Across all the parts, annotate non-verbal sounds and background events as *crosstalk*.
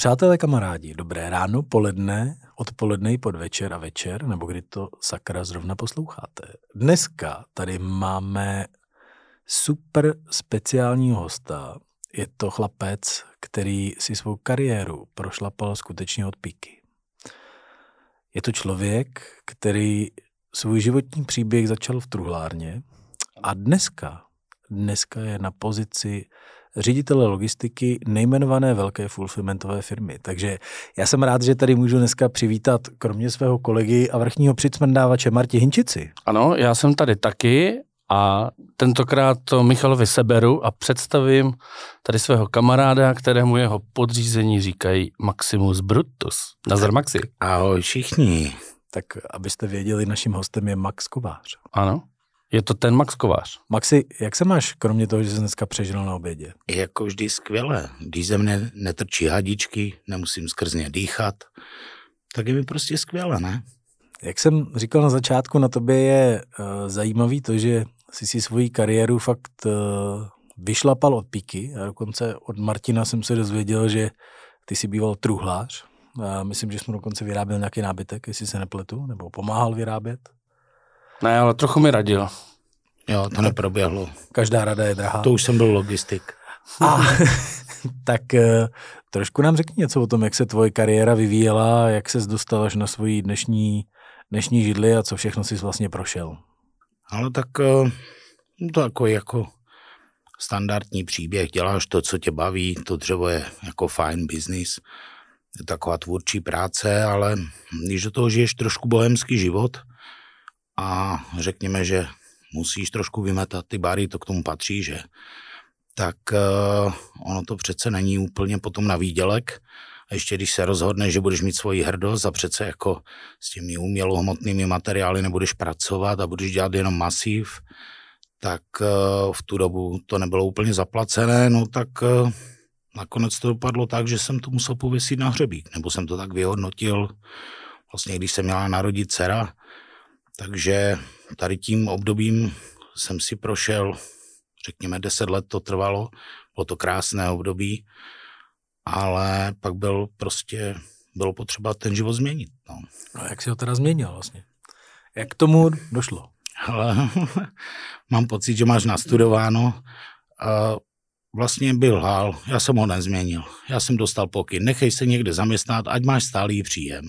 Přátelé, kamarádi, dobré ráno, poledne, odpoledne i podvečer a večer, nebo kdy to sakra zrovna posloucháte. Dneska tady máme super speciálního hosta. Je to chlapec, který si svou kariéru prošlapal skutečně od píky. Je to člověk, který svůj životní příběh začal v truhlárně a dneska, dneska je na pozici ředitele logistiky nejmenované velké fulfillmentové firmy. Takže já jsem rád, že tady můžu dneska přivítat kromě svého kolegy a vrchního přicmrdávače Marti Hinčici. Ano, já jsem tady taky a tentokrát to Michalovi seberu a představím tady svého kamaráda, kterému jeho podřízení říkají Maximus Brutus. Nazar Maxi. Ahoj všichni. Tak abyste věděli, naším hostem je Max Kovář. Ano. Je to ten Max Kovář. Maxi, jak se máš, kromě toho, že jsi dneska přežil na obědě? Jako vždy skvěle. Když ze mne netrčí hadičky, nemusím skrz ně dýchat, tak je mi prostě skvěle, ne? Jak jsem říkal na začátku, na tobě je uh, zajímavý to, že jsi si svoji kariéru fakt uh, vyšlapal od píky. A dokonce od Martina jsem se dozvěděl, že ty jsi býval truhlář. A myslím, že jsme dokonce vyráběl nějaký nábytek, jestli se nepletu, nebo pomáhal vyrábět. Ne, ale trochu mi radil. Jo, to neproběhlo. Každá rada je drahá. To už jsem byl logistik. A, *laughs* tak uh, trošku nám řekni něco o tom, jak se tvoje kariéra vyvíjela, jak se dostal až na svoji dnešní, dnešní židli a co všechno jsi vlastně prošel. Ale tak uh, to jako, jako standardní příběh, děláš to, co tě baví, to dřevo je jako fine business, je taková tvůrčí práce, ale když do toho žiješ trošku bohemský život a řekněme, že musíš trošku vymetat ty bary, to k tomu patří, že? Tak uh, ono to přece není úplně potom na výdělek. A ještě když se rozhodne, že budeš mít svoji hrdost a přece jako s těmi umělohmotnými materiály nebudeš pracovat a budeš dělat jenom masiv, tak uh, v tu dobu to nebylo úplně zaplacené, no tak uh, nakonec to dopadlo tak, že jsem to musel pověsit na hřebík, nebo jsem to tak vyhodnotil, vlastně když se měla narodit dcera, takže tady tím obdobím jsem si prošel, řekněme, deset let to trvalo, bylo to krásné období, ale pak byl prostě, bylo potřeba ten život změnit. No. A jak si ho teda změnil vlastně? Jak k tomu došlo? Ale *laughs* mám pocit, že máš nastudováno. A vlastně byl hál, já jsem ho nezměnil. Já jsem dostal pokyn, nechej se někde zaměstnat, ať máš stálý příjem.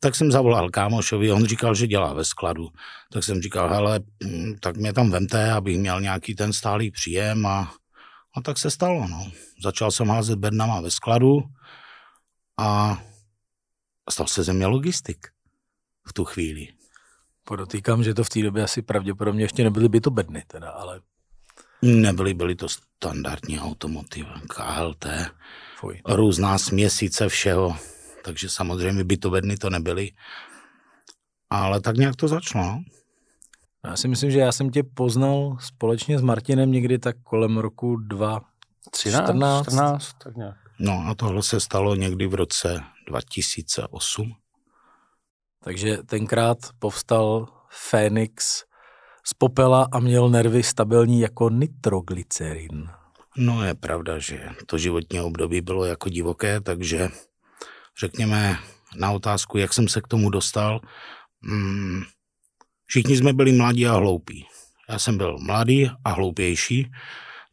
Tak jsem zavolal kámošovi, on říkal, že dělá ve skladu. Tak jsem říkal, hele, mm, tak mě tam vemte, abych měl nějaký ten stálý příjem a, a tak se stalo. No. Začal jsem házet bednama ve skladu a stal se ze mě logistik v tu chvíli. Podotýkám, že to v té době asi pravděpodobně ještě nebyly by to bedny teda, ale... Nebyly, byly to standardní automotivy, KLT, Fuj. různá směsice všeho, takže samozřejmě bytovedny to nebyly. Ale tak nějak to začalo. no. Já si myslím, že já jsem tě poznal společně s Martinem někdy tak kolem roku 2014. 13, 14, tak nějak. No a tohle se stalo někdy v roce 2008. Takže tenkrát povstal Fénix z popela a měl nervy stabilní jako nitroglycerin. No je pravda, že to životní období bylo jako divoké, takže řekněme na otázku, jak jsem se k tomu dostal, mm, všichni jsme byli mladí a hloupí. Já jsem byl mladý a hloupější,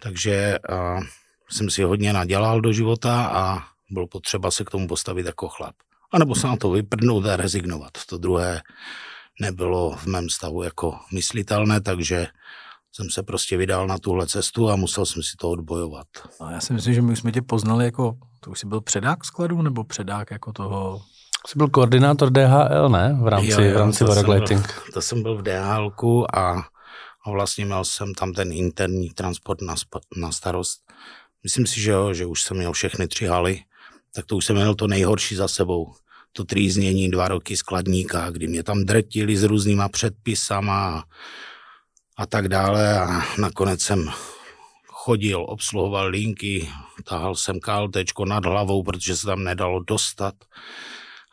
takže a, jsem si hodně nadělal do života a bylo potřeba se k tomu postavit jako chlap. A nebo se na to vyprdnout a rezignovat. To druhé nebylo v mém stavu jako myslitelné, takže jsem se prostě vydal na tuhle cestu a musel jsem si to odbojovat. A já si myslím, že my už jsme tě poznali jako, to už jsi byl předák skladu, nebo předák jako toho... Jsi byl koordinátor DHL, ne? V rámci, Jo, jo, v rámci to jsem Paragliding. To jsem byl v DHLku a, a vlastně měl jsem tam ten interní transport na, na starost. Myslím si, že jo, že už jsem měl všechny tři haly, tak to už jsem měl to nejhorší za sebou. To trýznění dva roky skladníka, kdy mě tam drtili s různýma předpisama a, tak dále a nakonec jsem chodil, obsluhoval linky, tahal jsem KLTčko nad hlavou, protože se tam nedalo dostat.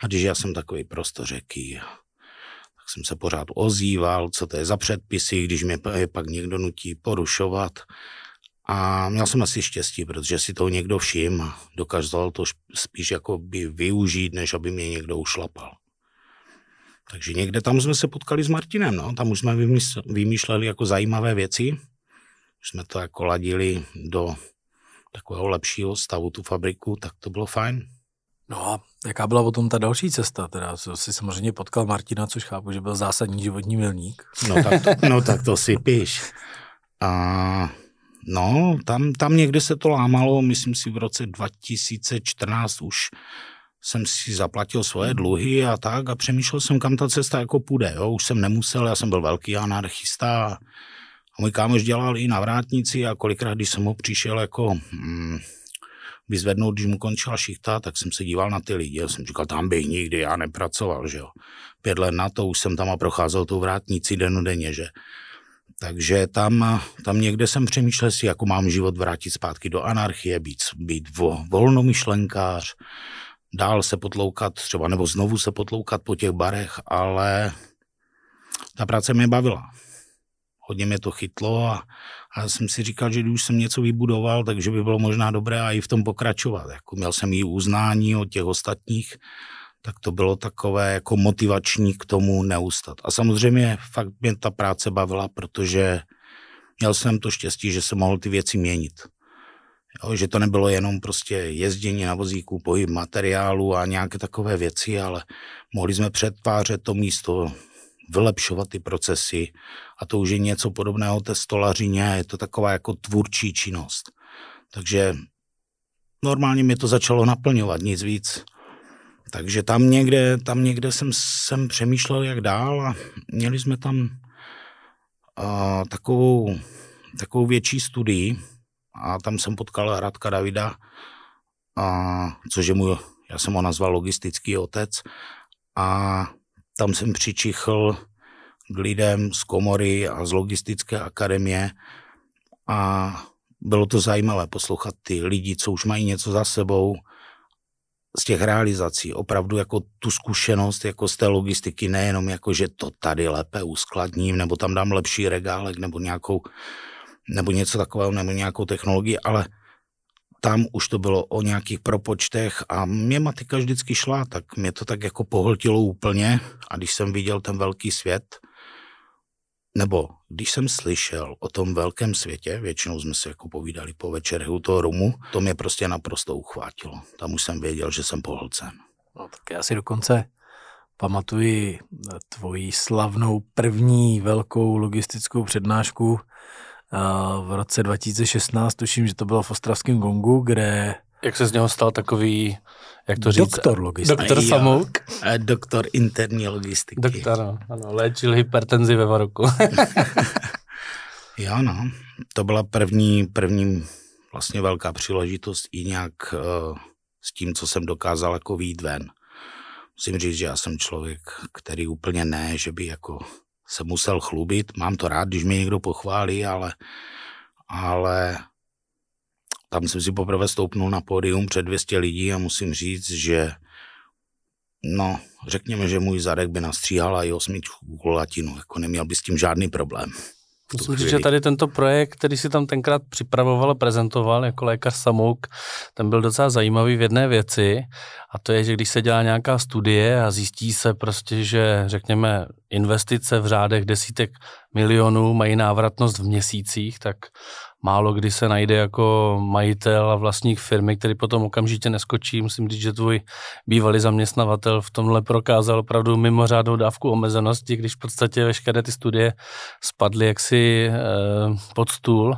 A když já jsem takový prostořeký, tak jsem se pořád ozýval, co to je za předpisy, když mě pak někdo nutí porušovat. A měl jsem asi štěstí, protože si to někdo všim dokázal to spíš jako by využít, než aby mě někdo ušlapal. Takže někde tam jsme se potkali s Martinem, no. tam už jsme vymýšleli jako zajímavé věci. Už jsme to jako ladili do takového lepšího stavu tu fabriku, tak to bylo fajn. No a jaká byla potom ta další cesta? Teda jsi samozřejmě potkal Martina, což chápu, že byl zásadní životní milník. No tak to, no, tak to si píš. A no, tam, tam někde se to lámalo, myslím si v roce 2014 už jsem si zaplatil svoje dluhy a tak a přemýšlel jsem, kam ta cesta jako půjde. Jo? Už jsem nemusel, já jsem byl velký anarchista a můj kámoš dělal i na vrátnici a kolikrát, když jsem ho přišel jako hmm, vyzvednout, když mu končila šichta, tak jsem se díval na ty lidi. Já jsem říkal, tam bych nikdy já nepracoval, že jo. Pět let na to už jsem tam a procházel tou vrátnici denodenně, že. Takže tam, tam někde jsem přemýšlel si, jako mám život vrátit zpátky do anarchie, být, být vo, volnomyšlenkář, dál se potloukat třeba, nebo znovu se potloukat po těch barech, ale ta práce mě bavila. Hodně mě to chytlo a, a jsem si říkal, že když jsem něco vybudoval, takže by bylo možná dobré a i v tom pokračovat. Jako měl jsem i uznání od těch ostatních, tak to bylo takové jako motivační k tomu neustat. A samozřejmě fakt mě ta práce bavila, protože měl jsem to štěstí, že jsem mohl ty věci měnit. Jo, že to nebylo jenom prostě jezdění na vozíku, pohyb materiálu a nějaké takové věci, ale mohli jsme přetvářet to místo, vylepšovat ty procesy a to už je něco podobného té stolařině, je to taková jako tvůrčí činnost. Takže normálně mě to začalo naplňovat, nic víc. Takže tam někde, tam někde jsem, jsem přemýšlel, jak dál a měli jsme tam uh, takovou, takovou větší studii, a tam jsem potkal Radka Davida, a, což je můj, já jsem ho nazval logistický otec. A tam jsem přičichl k lidem z komory a z logistické akademie. A bylo to zajímavé poslouchat ty lidi, co už mají něco za sebou, z těch realizací, opravdu jako tu zkušenost jako z té logistiky, nejenom jako, že to tady lépe uskladním, nebo tam dám lepší regálek, nebo nějakou nebo něco takového, nebo nějakou technologii, ale tam už to bylo o nějakých propočtech a mě matika vždycky šla, tak mě to tak jako pohltilo úplně a když jsem viděl ten velký svět, nebo když jsem slyšel o tom velkém světě, většinou jsme si jako povídali po večerech u toho rumu, to mě prostě naprosto uchvátilo. Tam už jsem věděl, že jsem pohlcen. No tak já si dokonce pamatuji tvoji slavnou první velkou logistickou přednášku v roce 2016, tuším, že to bylo v Ostravském Gongu, kde jak se z něho stal takový, jak to říct? Doktor logistiky. Doktor Samouk. Doktor interní logistiky. Doktor, no, ano, léčil hypertenzi ve Varoku. *laughs* jo, no. To byla první, první vlastně velká příležitost i nějak uh, s tím, co jsem dokázal jako výjít ven. Musím říct, že já jsem člověk, který úplně ne, že by jako se musel chlubit. Mám to rád, když mě někdo pochválí, ale, ale tam jsem si poprvé stoupnul na pódium před 200 lidí a musím říct, že no, řekněme, že můj zadek by nastříhal i osmičku kulatinu, jako neměl by s tím žádný problém. Musím říct, že tady tento projekt, který si tam tenkrát připravoval a prezentoval jako lékař Samouk, ten byl docela zajímavý v jedné věci a to je, že když se dělá nějaká studie a zjistí se prostě, že řekněme investice v řádech desítek milionů mají návratnost v měsících, tak málo kdy se najde jako majitel a vlastník firmy, který potom okamžitě neskočí. Musím říct, že tvůj bývalý zaměstnavatel v tomhle prokázal opravdu mimořádnou dávku omezenosti, když v podstatě veškeré ty studie spadly jaksi eh, pod stůl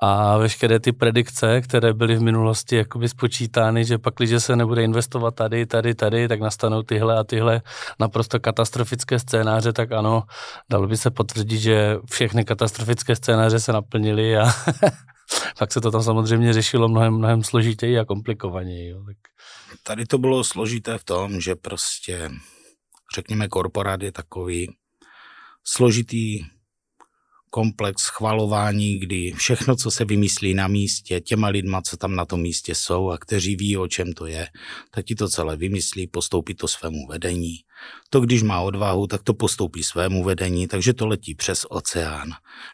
a veškeré ty predikce, které byly v minulosti jakoby spočítány, že pak, když se nebude investovat tady, tady, tady, tak nastanou tyhle a tyhle naprosto katastrofické scénáře, tak ano, dalo by se potvrdit, že všechny katastrofické scénáře se naplnily a *laughs* pak se to tam samozřejmě řešilo mnohem, mnohem složitěji a komplikovaněji. Jo. Tak... Tady to bylo složité v tom, že prostě, řekněme, korporát je takový složitý komplex schvalování, kdy všechno, co se vymyslí na místě, těma lidma, co tam na tom místě jsou a kteří ví, o čem to je, tak ti to celé vymyslí, postoupí to svému vedení. To, když má odvahu, tak to postoupí svému vedení, takže to letí přes oceán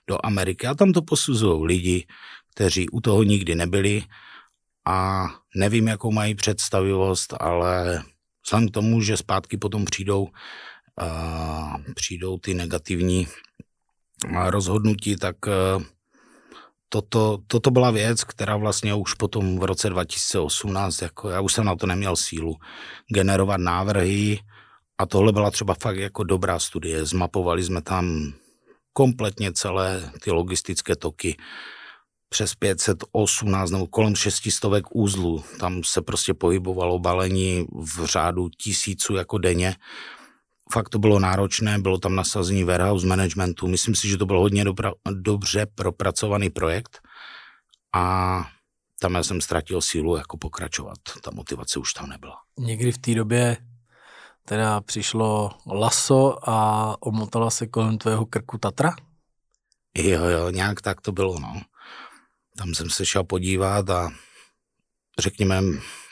do Ameriky a tam to posuzují lidi, kteří u toho nikdy nebyli a nevím, jakou mají představivost, ale vzhledem k tomu, že zpátky potom přijdou, uh, přijdou ty negativní rozhodnutí, tak uh, toto, toto byla věc, která vlastně už potom v roce 2018, jako já už jsem na to neměl sílu, generovat návrhy a tohle byla třeba fakt jako dobrá studie. Zmapovali jsme tam kompletně celé ty logistické toky, přes 518 nebo kolem 600 úzlů. Tam se prostě pohybovalo balení v řádu tisíců jako denně. Fakt to bylo náročné, bylo tam nasazení warehouse managementu. Myslím si, že to byl hodně dobra, dobře propracovaný projekt a tam já jsem ztratil sílu jako pokračovat. Ta motivace už tam nebyla. Někdy v té době teda přišlo laso a omotala se kolem tvého krku Tatra? Jo, jo, nějak tak to bylo, no. Tam jsem se šel podívat a řekněme,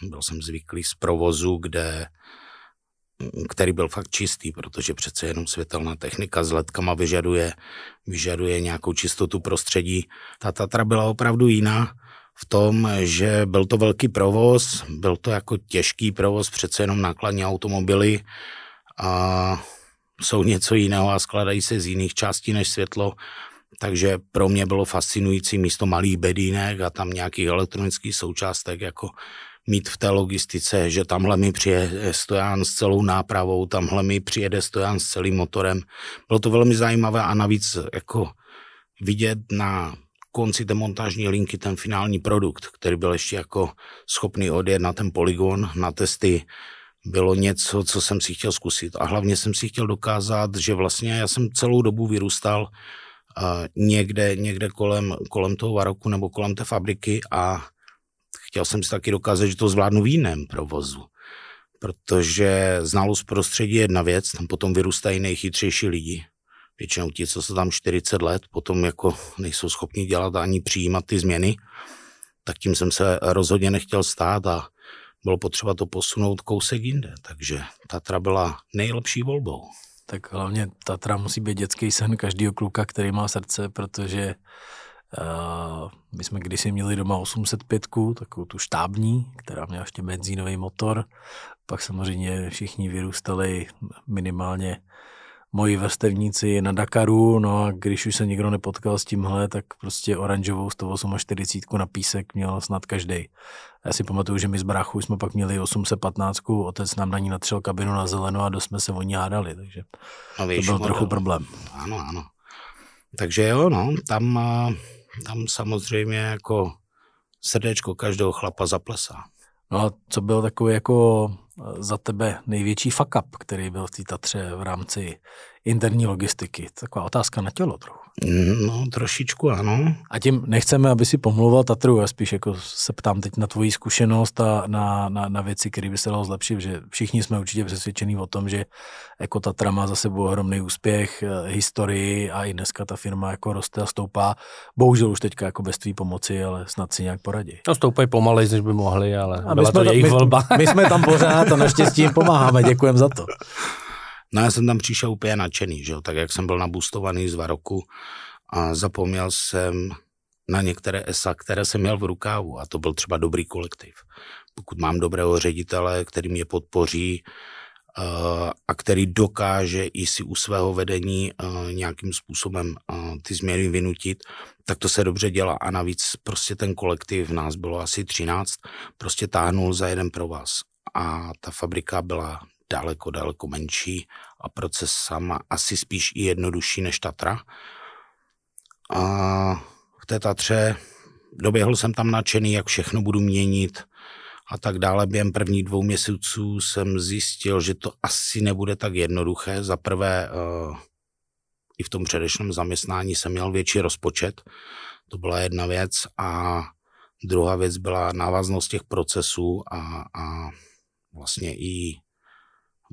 byl jsem zvyklý z provozu, kde který byl fakt čistý, protože přece jenom světelná technika s ledkama vyžaduje, vyžaduje nějakou čistotu prostředí. Ta Tatra byla opravdu jiná v tom, že byl to velký provoz, byl to jako těžký provoz, přece jenom nákladní automobily a jsou něco jiného a skladají se z jiných částí než světlo. Takže pro mě bylo fascinující místo malých bedínek a tam nějakých elektronických součástek, jako mít v té logistice, že tamhle mi přijede stojan s celou nápravou, tamhle mi přijede stojan s celým motorem. Bylo to velmi zajímavé a navíc jako vidět na konci té montážní linky ten finální produkt, který byl ještě jako schopný odjet na ten polygon, na testy, bylo něco, co jsem si chtěl zkusit. A hlavně jsem si chtěl dokázat, že vlastně já jsem celou dobu vyrůstal uh, někde, někde kolem, kolem toho varoku nebo kolem té fabriky a chtěl jsem si taky dokázat, že to zvládnu v jiném provozu. Protože znalost prostředí je jedna věc, tam potom vyrůstají nejchytřejší lidi. Většinou ti, co jsou tam 40 let, potom jako nejsou schopni dělat ani přijímat ty změny, tak tím jsem se rozhodně nechtěl stát a bylo potřeba to posunout kousek jinde. Takže Tatra byla nejlepší volbou. Tak hlavně Tatra musí být dětský sen každého kluka, který má srdce, protože uh, my jsme kdysi měli doma 805, takovou tu štábní, která měla ještě benzínový motor. Pak samozřejmě všichni vyrůstali minimálně moji vrstevníci na Dakaru, no a když už se nikdo nepotkal s tímhle, tak prostě oranžovou 148 na písek měl snad každý. Já si pamatuju, že my z Brachu jsme pak měli 815, otec nám na ní natřel kabinu na zeleno a dost jsme se o ní hádali, takže no, víš, to byl model. trochu problém. Ano, ano. Takže jo, no, tam, tam samozřejmě jako srdéčko každého chlapa zaplesá. No a co byl takový jako za tebe největší fuck up, který byl v té Tatře v rámci interní logistiky? Taková otázka na tělo trochu. No, trošičku ano. A tím nechceme, aby si pomluval Tatru, já spíš jako se ptám teď na tvoji zkušenost a na, na, na věci, které by se dalo zlepšit, že všichni jsme určitě přesvědčení o tom, že jako Tatra má za sebou ohromný úspěch, eh, historii a i dneska ta firma jako roste a stoupá. Bohužel už teďka jako bez tvý pomoci, ale snad si nějak poradí. No stoupají pomalej, než by mohli, ale a byla to jejich my, volba. My jsme tam pořád a naštěstí jim pomáháme, děkujeme za to. No já jsem tam přišel úplně nadšený, že jo? tak jak jsem byl nabustovaný z Varoku a zapomněl jsem na některé ESA, které jsem měl v rukávu a to byl třeba dobrý kolektiv. Pokud mám dobrého ředitele, který mě podpoří uh, a který dokáže i si u svého vedení uh, nějakým způsobem uh, ty změny vynutit, tak to se dobře dělá a navíc prostě ten kolektiv, nás bylo asi 13, prostě táhnul za jeden pro vás a ta fabrika byla daleko, daleko menší a proces sama asi spíš i jednodušší než Tatra. A v té Tatře doběhl jsem tam nadšený, jak všechno budu měnit a tak dále. Během prvních dvou měsíců jsem zjistil, že to asi nebude tak jednoduché. Za prvé uh, i v tom předešlém zaměstnání jsem měl větší rozpočet, to byla jedna věc a druhá věc byla návaznost těch procesů a, a vlastně i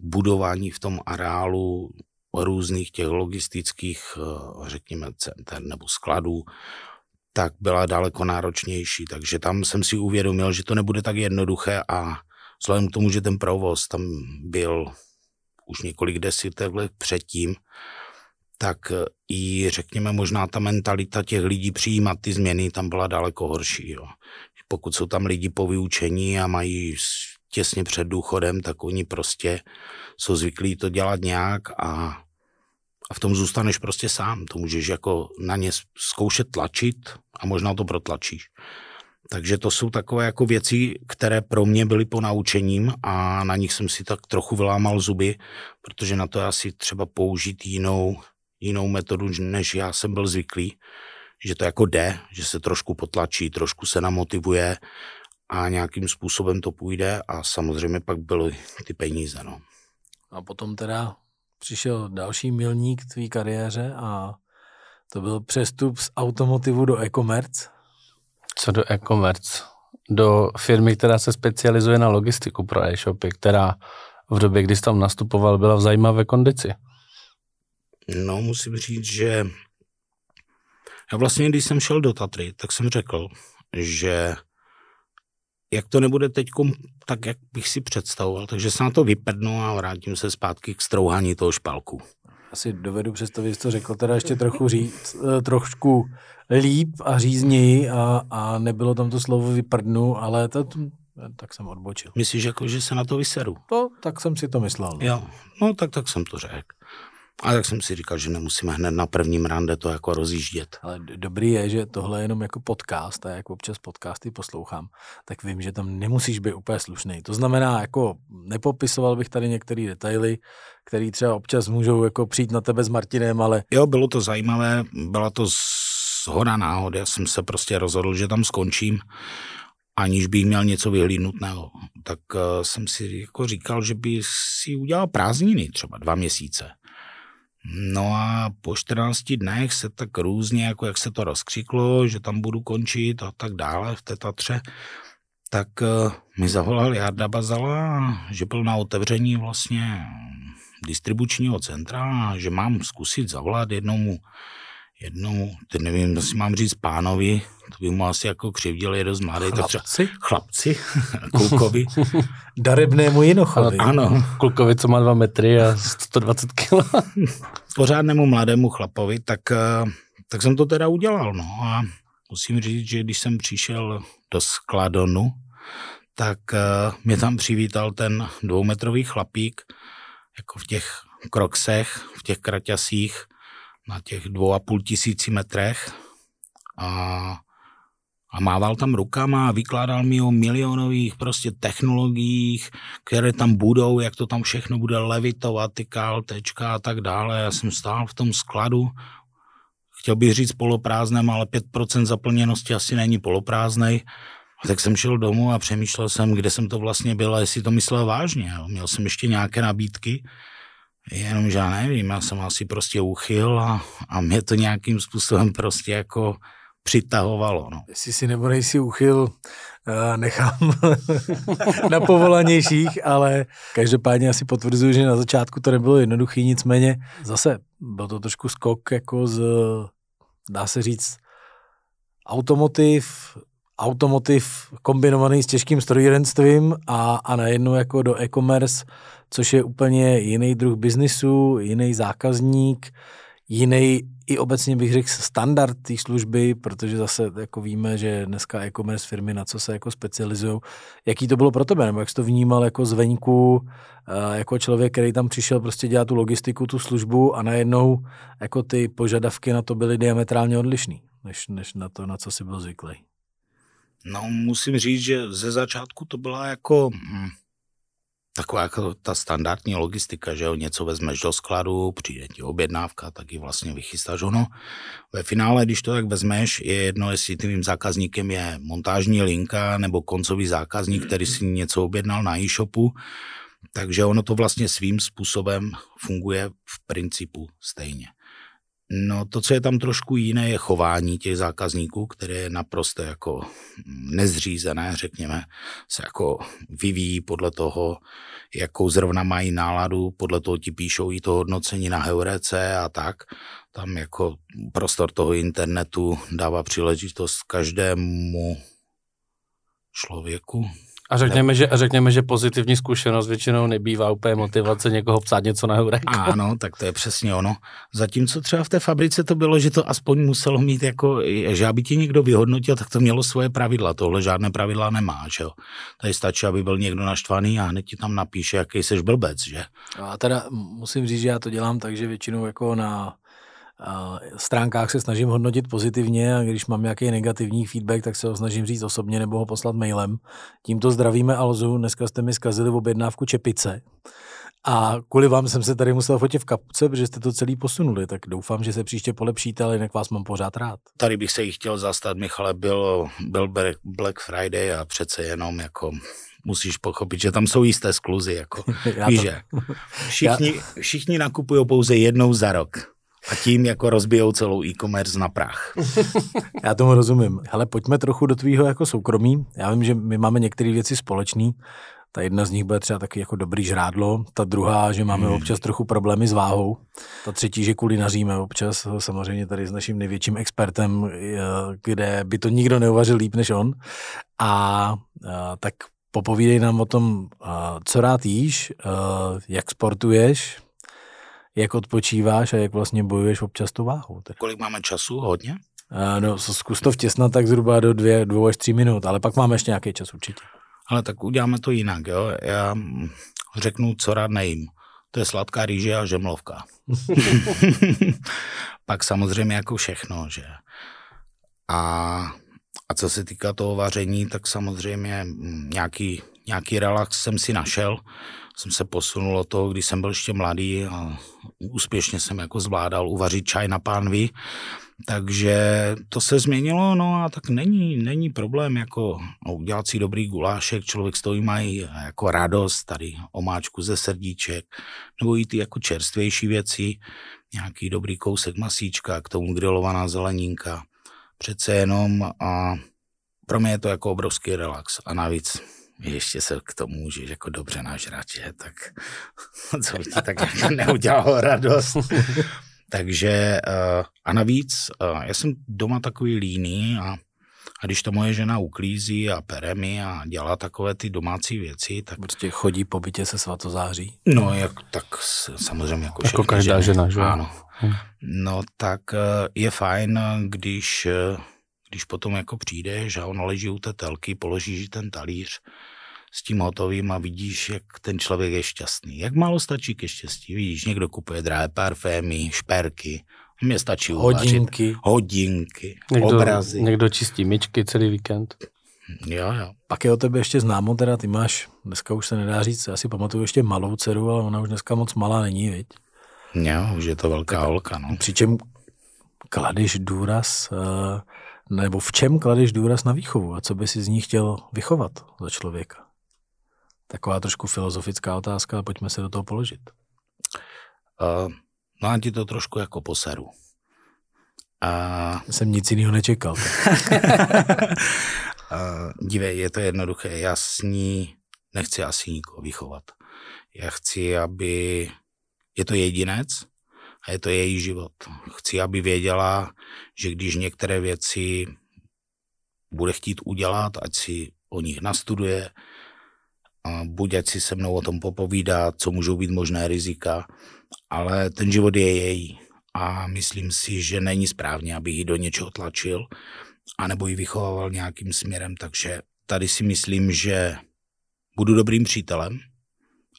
budování v tom areálu různých těch logistických, eh, řekněme, center nebo skladů, tak byla daleko náročnější. Takže tam jsem si uvědomil, že to nebude tak jednoduché a vzhledem k tomu, že ten provoz tam byl už několik desítek let předtím, tak i řekněme možná ta mentalita těch lidí přijímat ty změny tam byla daleko horší. Jo. Pokud jsou tam lidi po vyučení a mají těsně před důchodem, tak oni prostě jsou zvyklí to dělat nějak a a v tom zůstaneš prostě sám. To můžeš jako na ně zkoušet tlačit a možná to protlačíš. Takže to jsou takové jako věci, které pro mě byly po naučením a na nich jsem si tak trochu vylámal zuby, protože na to je asi třeba použít jinou, jinou metodu, než já jsem byl zvyklý. Že to jako jde, že se trošku potlačí, trošku se namotivuje a nějakým způsobem to půjde a samozřejmě pak byly ty peníze. No. A potom teda přišel další milník tvý kariéře a to byl přestup z automotivu do e-commerce. Co do e-commerce? Do firmy, která se specializuje na logistiku pro e-shopy, která v době, kdy jsi tam nastupoval, byla v zajímavé kondici. No, musím říct, že já vlastně, když jsem šel do Tatry, tak jsem řekl, že jak to nebude teď tak, jak bych si představoval, takže se na to vypednu a vrátím se zpátky k strouhání toho špalku. Asi dovedu představit, to řekl teda ještě trochu říct, eh, trošku líp a řízněji a, a nebylo tam to slovo vyprdnu, ale to, tak jsem odbočil. Myslíš, jako, že se na to vyseru? To, tak jsem si to myslel. No. Jo, no tak, tak jsem to řekl. A tak jsem si říkal, že nemusíme hned na prvním rande to jako rozjíždět. Ale dobrý je, že tohle je jenom jako podcast a jak občas podcasty poslouchám, tak vím, že tam nemusíš být úplně slušný. To znamená, jako nepopisoval bych tady některé detaily, které třeba občas můžou jako přijít na tebe s Martinem, ale... Jo, bylo to zajímavé, byla to zhoda náhod, já jsem se prostě rozhodl, že tam skončím aniž bych měl něco vyhlídnutného. Tak uh, jsem si jako říkal, že by si udělal prázdniny třeba dva měsíce. No a po 14 dnech se tak různě, jako jak se to rozkřiklo, že tam budu končit a tak dále v té Tatře, tak uh, mi zavolal Jarda Bazala, že byl na otevření vlastně distribučního centra že mám zkusit zavolat jednomu jednou, teď nevím, co si mám říct pánovi, to by mu asi jako křivděl, je dost mladý. Chlapci? Tak chlapci, *laughs* klukovi. *laughs* Darebnému jinochovi. Ano. Klukovi, co má dva metry a 120 kg. *laughs* Pořádnému mladému chlapovi, tak, eh, tak jsem to teda udělal. No. A musím říct, že když jsem přišel do skladonu, tak uh, mě tam přivítal ten dvoumetrový chlapík, jako v těch kroksech, v těch kraťasích, na těch dvou a půl tisíci metrech a, a mával tam rukama a vykládal mi o milionových prostě technologiích, které tam budou, jak to tam všechno bude levitovat, ty KLTčka a tak dále. Já jsem stál v tom skladu, chtěl bych říct poloprázdném, ale 5% zaplněnosti asi není poloprázdnej. A tak jsem šel domů a přemýšlel jsem, kde jsem to vlastně byl a jestli to myslel vážně. Měl jsem ještě nějaké nabídky, Jenom, já nevím, já jsem asi prostě uchyl a, a mě to nějakým způsobem prostě jako přitahovalo. No. Jestli si nebo nejsi uchyl, eh, nechám *laughs* na povolanějších, ale každopádně asi potvrzuji, že na začátku to nebylo jednoduché, nicméně zase byl to trošku skok jako z, dá se říct, automotiv, automotiv kombinovaný s těžkým strojírenstvím a, a najednou jako do e-commerce což je úplně jiný druh biznisu, jiný zákazník, jiný i obecně bych řekl standard té služby, protože zase jako víme, že dneska e-commerce firmy na co se jako specializují. Jaký to bylo pro tebe, nebo jak jsi to vnímal jako zvenku, eh, jako člověk, který tam přišel prostě dělat tu logistiku, tu službu a najednou jako ty požadavky na to byly diametrálně odlišný, než, než na to, na co si byl zvyklý. No, musím říct, že ze začátku to byla jako hm, taková jako ta standardní logistika, že jo, něco vezmeš do skladu, přijde ti objednávka, tak ji vlastně vychystáš ono. Ve finále, když to tak vezmeš, je jedno, jestli tvým zákazníkem je montážní linka nebo koncový zákazník, který si něco objednal na e-shopu, takže ono to vlastně svým způsobem funguje v principu stejně. No to, co je tam trošku jiné, je chování těch zákazníků, které je naprosto jako nezřízené, řekněme, se jako vyvíjí podle toho, jakou zrovna mají náladu, podle toho ti píšou i to hodnocení na Heurece a tak. Tam jako prostor toho internetu dává příležitost každému člověku, A řekněme, že, a řekněme, že pozitivní zkušenost většinou nebývá úplně motivace někoho psát něco na hurek. Ano, tak to je přesně ono. Zatímco třeba v té fabrice to bylo, že to aspoň muselo mít jako, že aby ti někdo vyhodnotil, tak to mělo svoje pravidla. Tohle žádné pravidla nemá, že jo. Tady stačí, aby byl někdo naštvaný a hned ti tam napíše, jaký jsi blbec, že? A teda musím říct, že já to dělám tak, že většinou jako na stránkách se snažím hodnotit pozitivně a když mám nějaký negativní feedback, tak se ho snažím říct osobně nebo ho poslat mailem. Tímto zdravíme Alzu, dneska jste mi zkazili v objednávku čepice. A kvůli vám jsem se tady musel fotit v kapce, protože jste to celý posunuli, tak doufám, že se příště polepšíte, ale jinak vás mám pořád rád. Tady bych se jí chtěl zastat, Michale, byl, byl Black Friday a přece jenom jako musíš pochopit, že tam jsou jisté skluzy, jako, *laughs* víš, to... že všichni, *laughs* všichni nakupují pouze jednou za rok. A tím jako rozbijou celou e-commerce na prach. *laughs* Já tomu rozumím. Ale pojďme trochu do tvýho jako soukromí. Já vím, že my máme některé věci společné. Ta jedna z nich bude třeba taky jako dobrý žrádlo, ta druhá, že máme hmm. občas trochu problémy s váhou, ta třetí, že kulinaříme občas, samozřejmě tady s naším největším expertem, kde by to nikdo neuvařil líp než on. A, a tak popovídej nám o tom, co rád jíš, jak sportuješ, jak odpočíváš a jak vlastně bojuješ občas tu váhu. Tak. Kolik máme času? Hodně? Uh, no, zkus to vtěsnat tak zhruba do dvě, dvou až tří minut, ale pak máme ještě nějaký čas určitě. Ale tak uděláme to jinak, jo. Já řeknu, co rád nejím. To je sladká rýže a žemlovka. *laughs* pak samozřejmě jako všechno, že. A, a co se týká toho vaření, tak samozřejmě nějaký, nějaký relax jsem si našel. Jsem se posunul od toho, když jsem byl ještě mladý a úspěšně jsem jako zvládal uvařit čaj na pánvi, takže to se změnilo, no a tak není, není problém jako udělat si dobrý gulášek, člověk stojí mají jako radost, tady omáčku ze srdíček, nebo i ty jako čerstvější věci, nějaký dobrý kousek masíčka, k tomu grilovaná zeleninka, přece jenom a pro mě je to jako obrovský relax a navíc ještě se k tomu můžeš jako dobře nažrat, že? Tak *laughs* co by ti tak jako neudělalo radost. *laughs* Takže eh, a navíc, eh, já jsem doma takový líný a, a když to moje žena uklízí a pere mi a dělá takové ty domácí věci, tak... Prostě chodí po bytě se svatozáří. No, jak, tak samozřejmě jako Jako každá ženy. žena, že? Ano. Hm. No, tak eh, je fajn, když když potom jako přijdeš a on leží u té telky, položíš ten talíř s tím hotovým a vidíš, jak ten člověk je šťastný. Jak málo stačí ke štěstí. Vidíš, někdo kupuje drahé parfémy, šperky, mně stačí hodinky, uvařit. hodinky, někdo, obrazy. Někdo čistí myčky celý víkend. Jo, jo. Pak je o tebe ještě známo, teda ty máš, dneska už se nedá říct, já si pamatuju ještě malou dceru, ale ona už dneska moc malá není, viď? Jo, už je to velká holka, no. Přičem kladeš důraz uh, nebo v čem kladeš důraz na výchovu a co by si z ní chtěl vychovat za člověka? Taková trošku filozofická otázka, pojďme se do toho položit. Uh, no a ti to trošku jako poseru. Uh, Jsem nic jiného nečekal. *laughs* *laughs* uh, dívej, je to jednoduché. Já s ní nechci asi nikoho vychovat. Já chci, aby... Je to jedinec, a je to její život. Chci, aby věděla, že když některé věci bude chtít udělat, ať si o nich nastuduje, a buď ať si se mnou o tom popovídá, co můžou být možné rizika, ale ten život je její. A myslím si, že není správně, abych ji do něčeho tlačil anebo ji vychovával nějakým směrem, takže tady si myslím, že budu dobrým přítelem,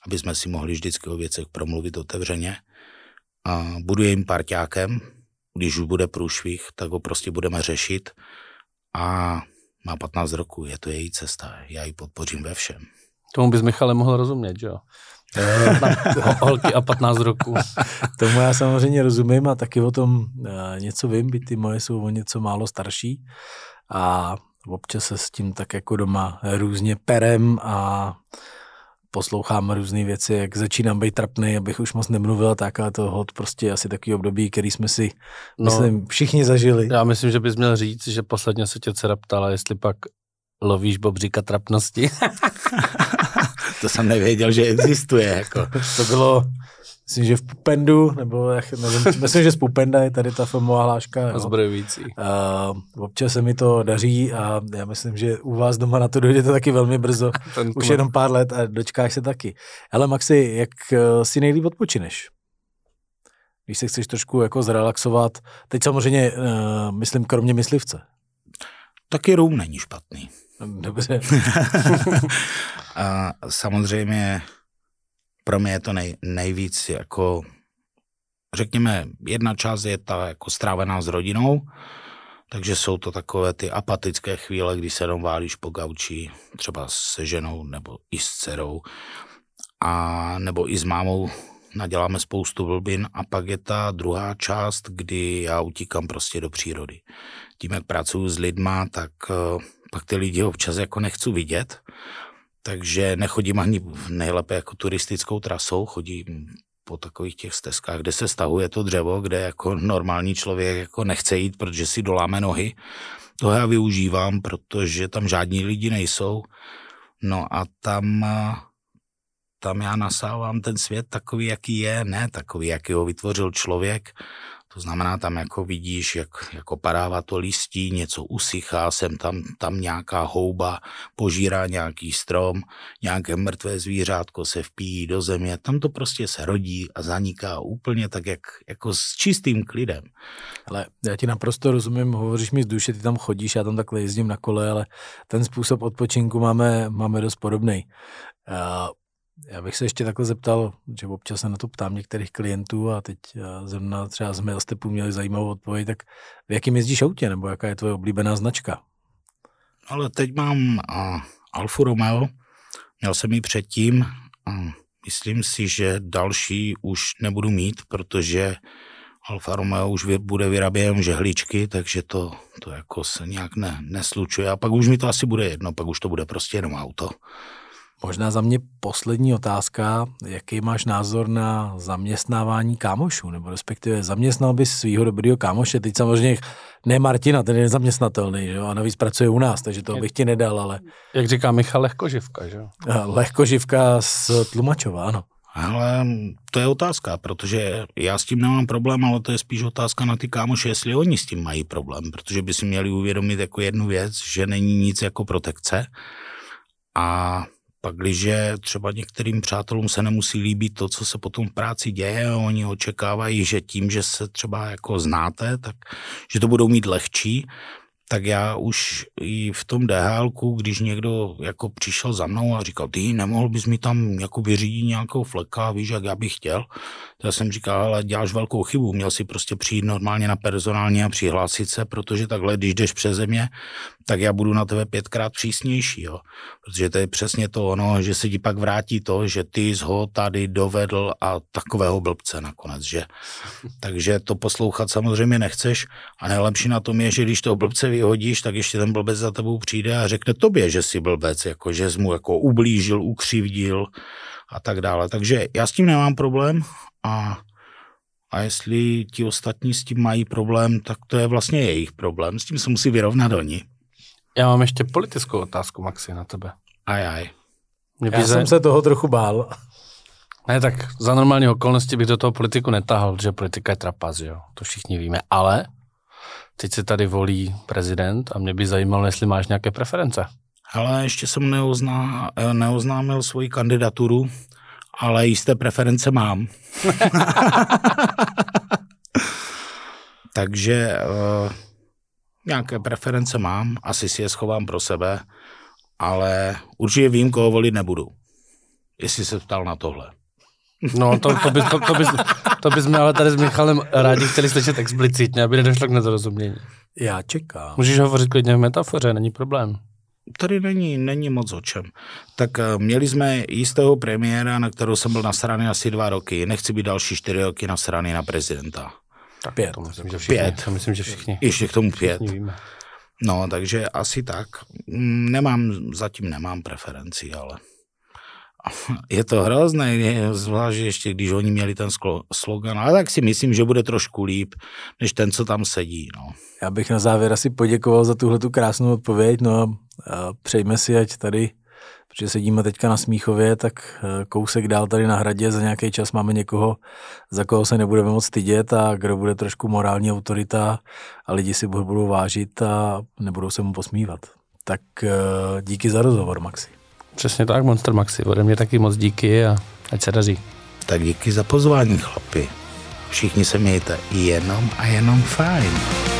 aby jsme si mohli vždycky o věcech promluvit otevřeně a budu jejím parťákem, když už bude průšvih, tak ho prostě budeme řešit a má 15 roku, je to její cesta, já ji podpořím ve všem. Tomu bys Michale mohl rozumět, že jo? *laughs* Holky a 15 roku. *laughs* Tomu já samozřejmě rozumím a taky o tom uh, něco vím, byť ty moje jsou o něco málo starší a občas se s tím tak jako doma různě perem a poslouchám různé věci, jak začínám být trapný, abych už moc nemluvil, tak ale to hod prostě asi takový období, který jsme si, no, myslím, všichni zažili. Já myslím, že bys měl říct, že posledně se tě dcera ptala, jestli pak lovíš bobříka trapnosti. *laughs* to jsem nevěděl, že existuje. Jako. to bylo myslím, že v Pupendu, nebo jak, nevím, myslím, že z Pupenda je tady ta filmová hláška. Ozbrojující. Uh, občas se mi to daří a já myslím, že u vás doma na to dojdete taky velmi brzo. *laughs* Ten Už jenom pár let a dočkáš se taky. Ale Maxi, jak uh, si nejlíp odpočineš? Když se chceš trošku jako zrelaxovat. Teď samozřejmě, uh, myslím, kromě myslivce. Taky rum není špatný. Dobře. *laughs* a samozřejmě pro mě je to nej, nejvíc jako, řekněme, jedna část je ta jako strávená s rodinou, takže jsou to takové ty apatické chvíle, kdy se jenom válíš po gauči, třeba se ženou nebo i s dcerou, a nebo i s mámou naděláme spoustu blbin a pak je ta druhá část, kdy já utíkám prostě do přírody. Tím, jak pracuji s lidma, tak uh, pak ty lidi občas jako nechci vidět, takže nechodím ani nejlépe jako turistickou trasou, chodím po takových těch stezkách, kde se stahuje to dřevo, kde jako normální člověk jako nechce jít, protože si doláme nohy. To já využívám, protože tam žádní lidi nejsou. No a tam, tam já nasávám ten svět takový, jaký je, ne takový, jaký ho vytvořil člověk. To znamená, tam jako vidíš, jak jako padává to listí, něco usychá, sem tam, tam nějaká houba požírá nějaký strom, nějaké mrtvé zvířátko se vpíjí do země, tam to prostě se rodí a zaniká úplně tak, jak, jako s čistým klidem. Ale já ti naprosto rozumím, hovoříš mi z duše, ty tam chodíš, já tam takhle jezdím na kole, ale ten způsob odpočinku máme, máme dost podobný. Uh, já bych se ještě takhle zeptal, že občas se na to ptám některých klientů a teď zrovna třeba z Mailstepu měli zajímavou odpověď, tak v jakým jezdíš autě, nebo jaká je tvoje oblíbená značka? Ale teď mám uh, Alfa Romeo, měl jsem ji předtím a myslím si, že další už nebudu mít, protože Alfa Romeo už bude vyrábět žehličky, takže to, to jako se nějak ne, neslučuje a pak už mi to asi bude jedno, pak už to bude prostě jenom auto. Možná za mě poslední otázka. Jaký máš názor na zaměstnávání kámošů? Nebo respektive zaměstnal bys svého dobrého kámoše? Teď samozřejmě ne Martina, ten je nezaměstnatelný, že jo? a navíc pracuje u nás, takže to bych ti nedal, ale... Jak říká Michal, lehkoživka, že jo? Lehkoživka z Tlumačova, ano. Ale to je otázka, protože já s tím nemám problém, ale to je spíš otázka na ty kámoše, jestli oni s tím mají problém, protože by si měli uvědomit jako jednu věc, že není nic jako protekce a pak, když třeba některým přátelům se nemusí líbit to, co se potom v práci děje, oni očekávají, že tím, že se třeba jako znáte, tak že to budou mít lehčí, tak já už i v tom dhl když někdo jako přišel za mnou a říkal, ty nemohl bys mi tam jako vyřídit nějakou fleka, víš, jak já bych chtěl. To já jsem říkal, ale děláš velkou chybu, měl si prostě přijít normálně na personální a přihlásit se, protože takhle, když jdeš přes země, tak já budu na tebe pětkrát přísnější, jo. Protože to je přesně to ono, že se ti pak vrátí to, že ty jsi ho tady dovedl a takového blbce nakonec, že. *laughs* Takže to poslouchat samozřejmě nechceš a nejlepší na tom je, že když to blbce vyhodíš, tak ještě ten blbec za tebou přijde a řekne tobě, že jsi blbec, jako že jsi mu jako ublížil, ukřivdil a tak dále. Takže já s tím nemám problém a a jestli ti ostatní s tím mají problém, tak to je vlastně jejich problém. S tím se musí vyrovnat oni. Já mám ještě politickou otázku, Maxi, na tebe. Aj, aj. Mě Já jsem se toho trochu bál. Ne, tak za normální okolnosti bych do toho politiku netahal, že politika je trapas, jo. To všichni víme. Ale teď se tady volí prezident a mě by zajímalo, jestli máš nějaké preference. Ale ještě jsem neozná, neoznámil svoji kandidaturu, ale jisté preference mám. *laughs* *laughs* Takže uh, nějaké preference mám, asi si je schovám pro sebe, ale určitě vím, koho volit nebudu. Jestli se ptal na tohle. No, to, to, by, to, to, bys, to bychom ale tady s Michalem rádi chtěli slyšet explicitně, aby nedošlo k nedorozumění. Já čekám. Můžeš hovořit klidně v metafoře, není problém. Tady není, není moc o čem. Tak uh, měli jsme jistého premiéra, na kterou jsem byl nasraný asi dva roky. Nechci být další čtyři roky nasraný na prezidenta. Tak pět. To myslím, že všichni. Pět. To myslím, že všichni. Ještě k tomu pět. No, takže asi tak. Mm, nemám, zatím nemám preferenci, ale *laughs* je to hrozné, zvlášť ještě když oni měli ten slogan, ale tak si myslím, že bude trošku líp, než ten, co tam sedí. No. Já bych na závěr asi poděkoval za tuhle tu krásnou odpověď, no a přejme si, ať tady protože sedíme teďka na Smíchově, tak eh, kousek dál tady na hradě za nějaký čas máme někoho, za koho se nebudeme moc stydět a kdo bude trošku morální autorita a lidi si budou vážit a nebudou se mu posmívat. Tak eh, díky za rozhovor, Maxi. Přesně tak, Monster Maxi. Ode mě taky moc díky a ať se daří. Tak díky za pozvání, chlapi. Všichni se mějte jenom a jenom fajn.